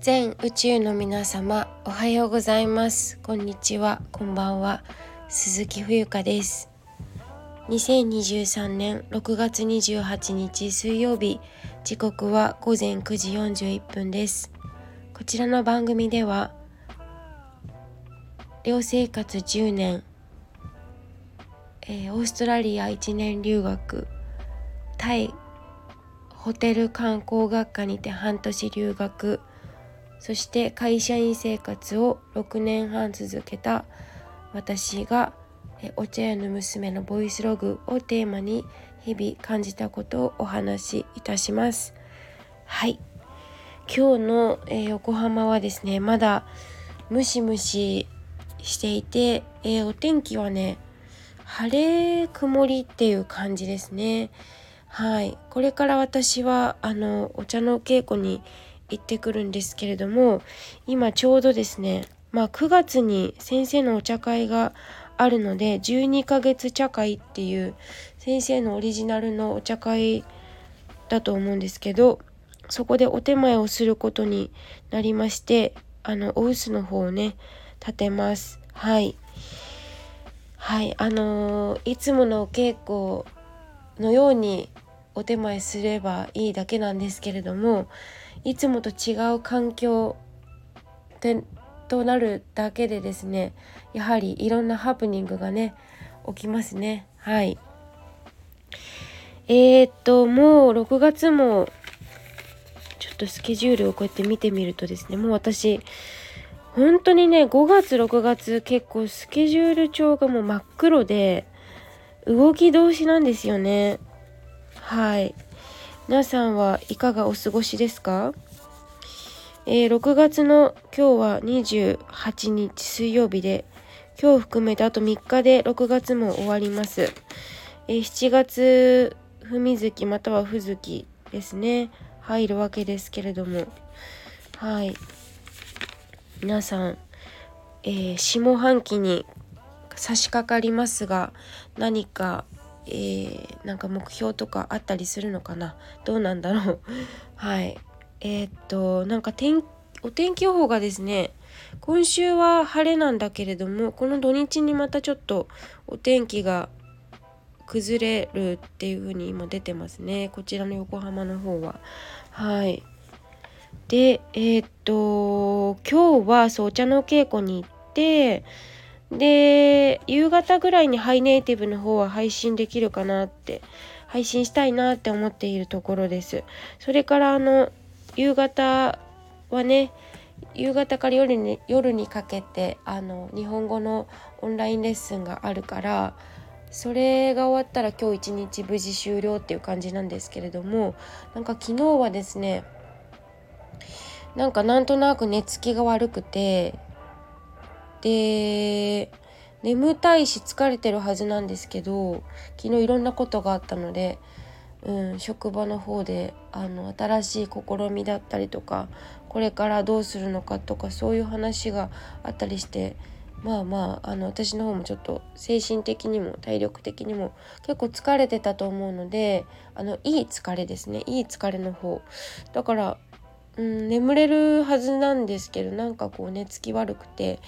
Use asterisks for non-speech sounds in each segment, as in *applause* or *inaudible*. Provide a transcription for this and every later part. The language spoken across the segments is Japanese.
全宇宙の皆様おはようございます。こんにちは。こんばんは。鈴木冬香です。2023年6月28日水曜日。時刻は午前9時41分です。こちらの番組では寮生活10年、えー、オーストラリア1年留学タイホテル観光学科にて半年留学そして会社員生活を6年半続けた私がお茶屋の娘のボイスログをテーマに日々感じたことをお話しいたします。はい。今日の、横浜はですねまだムシムシしていて、お天気はね晴れ曇りっていう感じですね。はい。これから私はあのお茶の稽古に行ってくるんですけれども今ちょうどですねまあ9月に先生のお茶会があるので12ヶ月茶会っていう先生のオリジナルのお茶会だと思うんですけどそこでお手前をすることになりましてあのお臼の方をね立てます。はい。はい。あのー、いつものお稽古のようにお手前すればいいだけなんですけれどもいつもと違う環境となるだけでですねやはりいろんなハプニングがね起きますね。はい。えー、っともう6月もちょっとスケジュールをこうやって見てみるとですねもう私本当にね5月6月結構スケジュール帳がもう真っ黒で動き通しなんですよね。はい。皆さんはいかがお過ごしですか？えー、6月の今日は28日水曜日で今日含めてあと3日で6月も終わります、えー、7月文月またはふ月ですね。入るわけですけれども。はい。皆さん、えー、下半期に差し掛かりますが何かえー、なんか目標とかあったりするのかな？どうなんだろう？*laughs* はい。えー、っとなんか天お天気予報がですね今週は晴れなんだけれどもこの土日にまたちょっとお天気が崩れるっていう風に今出てますね。こちらの横浜の方は。はい。でえー、っと今日はそうお茶の稽古に行ってで夕方ぐらいにハイネイティブの方は配信できるかなって配信したいなって思っているところです。それからあの夕方はね夕方から夜に夜にかけてあの日本語のオンラインレッスンがあるからそれが終わったら今日一日無事終了っていう感じなんですけれどもなんか昨日はですねなんかなんとなく寝つきが悪くてで眠たいし疲れてるはずなんですけど昨日いろんなことがあったので、うん、職場の方であの新しい試みだったりとかこれからどうするのかとかそういう話があったりしてまあまああの私の方もちょっと精神的にも体力的にも結構疲れてたと思うのであのいい疲れですね。いい疲れの方。だから、うん、眠れるはずなんですけどなんかこう寝つき悪くて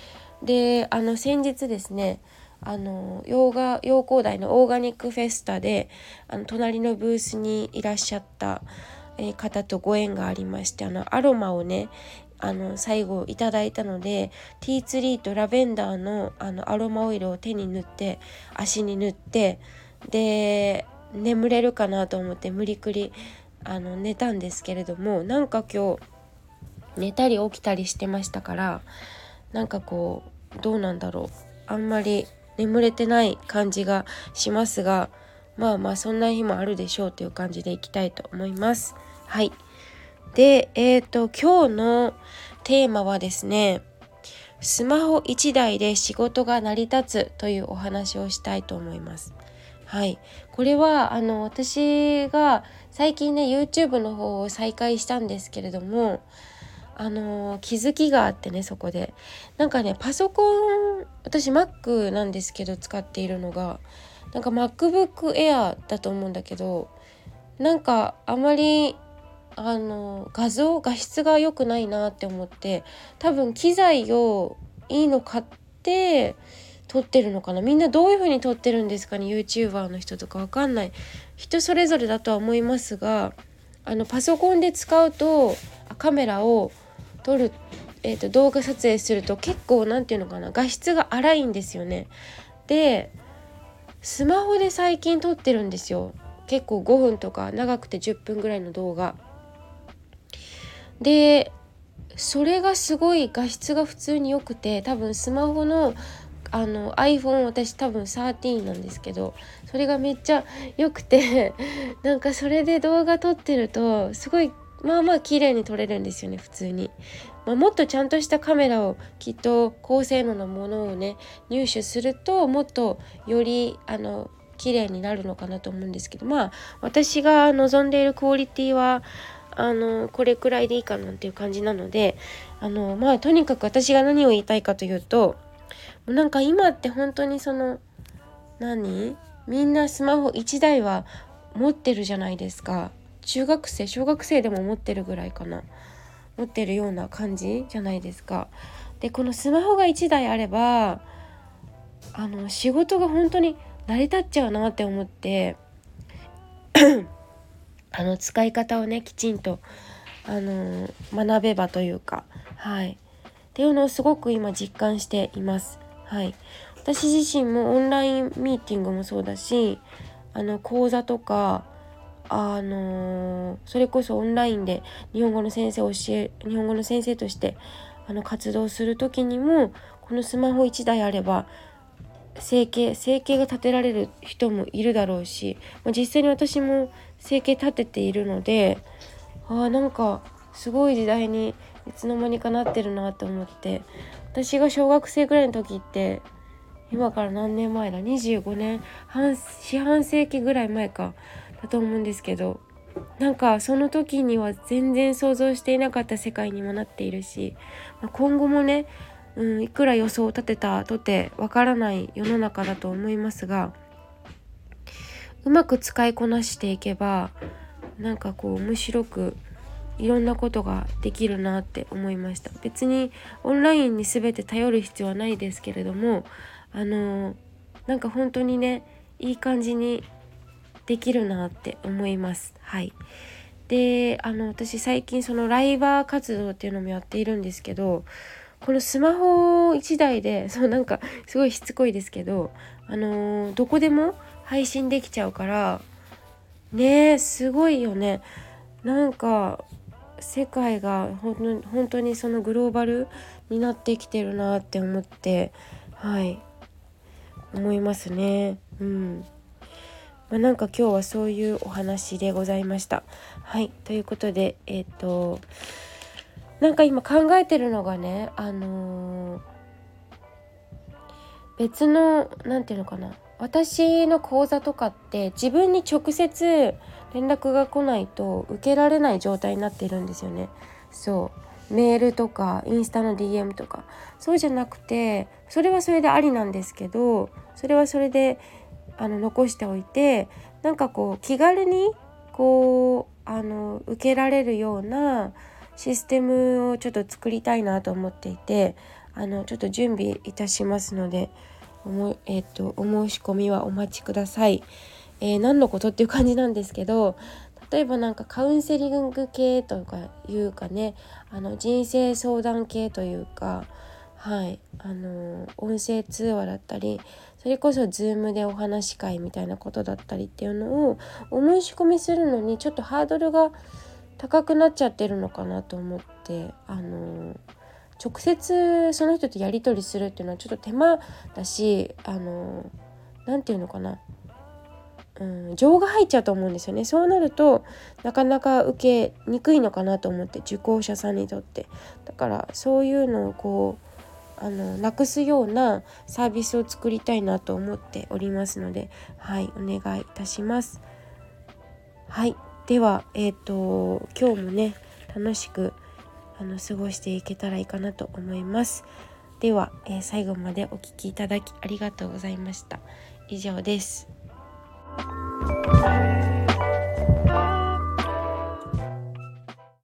であの先日ですねあの洋画洋光台のオーガニックフェスタであの隣のブースにいらっしゃった、え、方とご縁がありましてあのアロマをねあの最後いただいたのでティーツリーとラベンダーのあのアロマオイルを手に塗って足に塗ってで眠れるかなと思って無理くりあの寝たんですけれどもなんか今日寝たり起きたりしてましたからなんかこうどうなんだろうあんまり眠れてない感じがしますがまあまあそんな日もあるでしょうという感じでいきたいと思います。はいでえっ、ー、と今日のテーマはですねスマホ1台で仕事が成り立つというお話をしたいと思います。はい、これはあの私が最近ね YouTube の方を再開したんですけれどもあの気づきがあってねそこで。なんかねパソコン私 Mac なんですけど使っているのがなんか MacBook Air だと思うんだけどなんかあまりあの画像画質が良くないなって思って多分機材をいいの買って撮ってるのかな。みんなどういう風に撮ってるんですかね YouTuber の人とかわかんない。人それぞれだとは思いますがあのパソコンで使うとカメラを撮る、えーと、動画撮影すると結構何て言うのかな画質が荒いんですよね。でスマホで最近撮ってるんですよ結構5分とか長くて10分ぐらいの動画。でそれがすごい画質が普通に良くて多分スマホのあの iPhone 私多分13なんですけどそれがめっちゃ良くてなんかそれで動画撮ってるとすごいまあまあ綺麗に撮れるんですよね普通に、まあ、もっとちゃんとしたカメラをきっと高性能なものをね入手するともっとよりあの綺麗になるのかなと思うんですけどまあ私が望んでいるクオリティはあのこれくらいでいいかなっていう感じなのであのまあとにかく私が何を言いたいかというとなんか今って本当にその何？みんなスマホ1台は持ってるじゃないですか。中学生小学生でも持ってるぐらいかな持ってるような感じじゃないですか。でこのスマホが1台あればあの仕事が本当に成り立っちゃうなって思って *clears throat* あの使い方をねきちんとあの学べばというかはいっていうのをすごく今実感しています。はい、私自身もオンラインミーティングもそうだしあの講座とかあの、それこそオンラインで日本語の先生を教え日本語の先生としてあの活動する時にもこのスマホ1台あれば生計生計が立てられる人もいるだろうし、まあ、実際に私も生計立てているのであなんかすごい時代にいつの間にかなってるなと思って私が小学生ぐらいの時って今から何年前だ？25年。半四半世紀ぐらい前か。だと思うんですけどなんかその時には全然想像していなかった世界にもなっているし、まあ、今後もね、うん、いくら予想を立てたとてわからない世の中だと思いますがうまく使いこなしていけばなんかこう面白くいろんなことができるなって思いました。別にオンラインに全て頼る必要はないですけれどもあのなんか本当にねいい感じにできるなって思います。はい。であの私最近そのライバー活動っていうのもやっているんですけどこのスマホ1台で *laughs* そうなんかすごいしつこいですけどあのどこでも配信できちゃうからねすごいよね。なんか世界が本当にそのグローバルになってきてるなって思ってはい。思いますね。うん。まあ、なんか今日はそういうお話でございました。はいということでえっ、ー、となんか今考えてるのがねあのー、別の何て言うのかな私の講座とかって自分に直接連絡が来ないと受けられない状態になっているんですよね。そうメールとかインスタの DM とかそうじゃなくてそれはそれでありなんですけどそれはそれであの残しておいてなんかこう気軽にこうあの受けられるようなシステムをちょっと作りたいなと思っていてあのちょっと準備いたしますのでおも、えーと、お申し込みはお待ちください。えー、何のことっていう感じなんですけど例えばなんかカウンセリング系とかいうかねあの人生相談系というかはい。あの音声通話だったりそれこそ Zoom でお話し会みたいなことだったりっていうのをお申し込みするのにちょっとハードルが高くなっちゃってるのかなと思ってあの直接その人とやり取りするっていうのはちょっと手間だしあの何て言うのかな。うん、情が入っちゃうと思うんですよね。そうなるとなかなか受けにくいのかなと思って受講者さんにとって。だからそういうのをこうあのなくすようなサービスを作りたいなと思っておりますのではいお願いいたします。はいではえっ、ー、と今日もね楽しくあの過ごしていけたらいいかなと思います。では、えー、最後までお聴きいただきありがとうございました。以上です。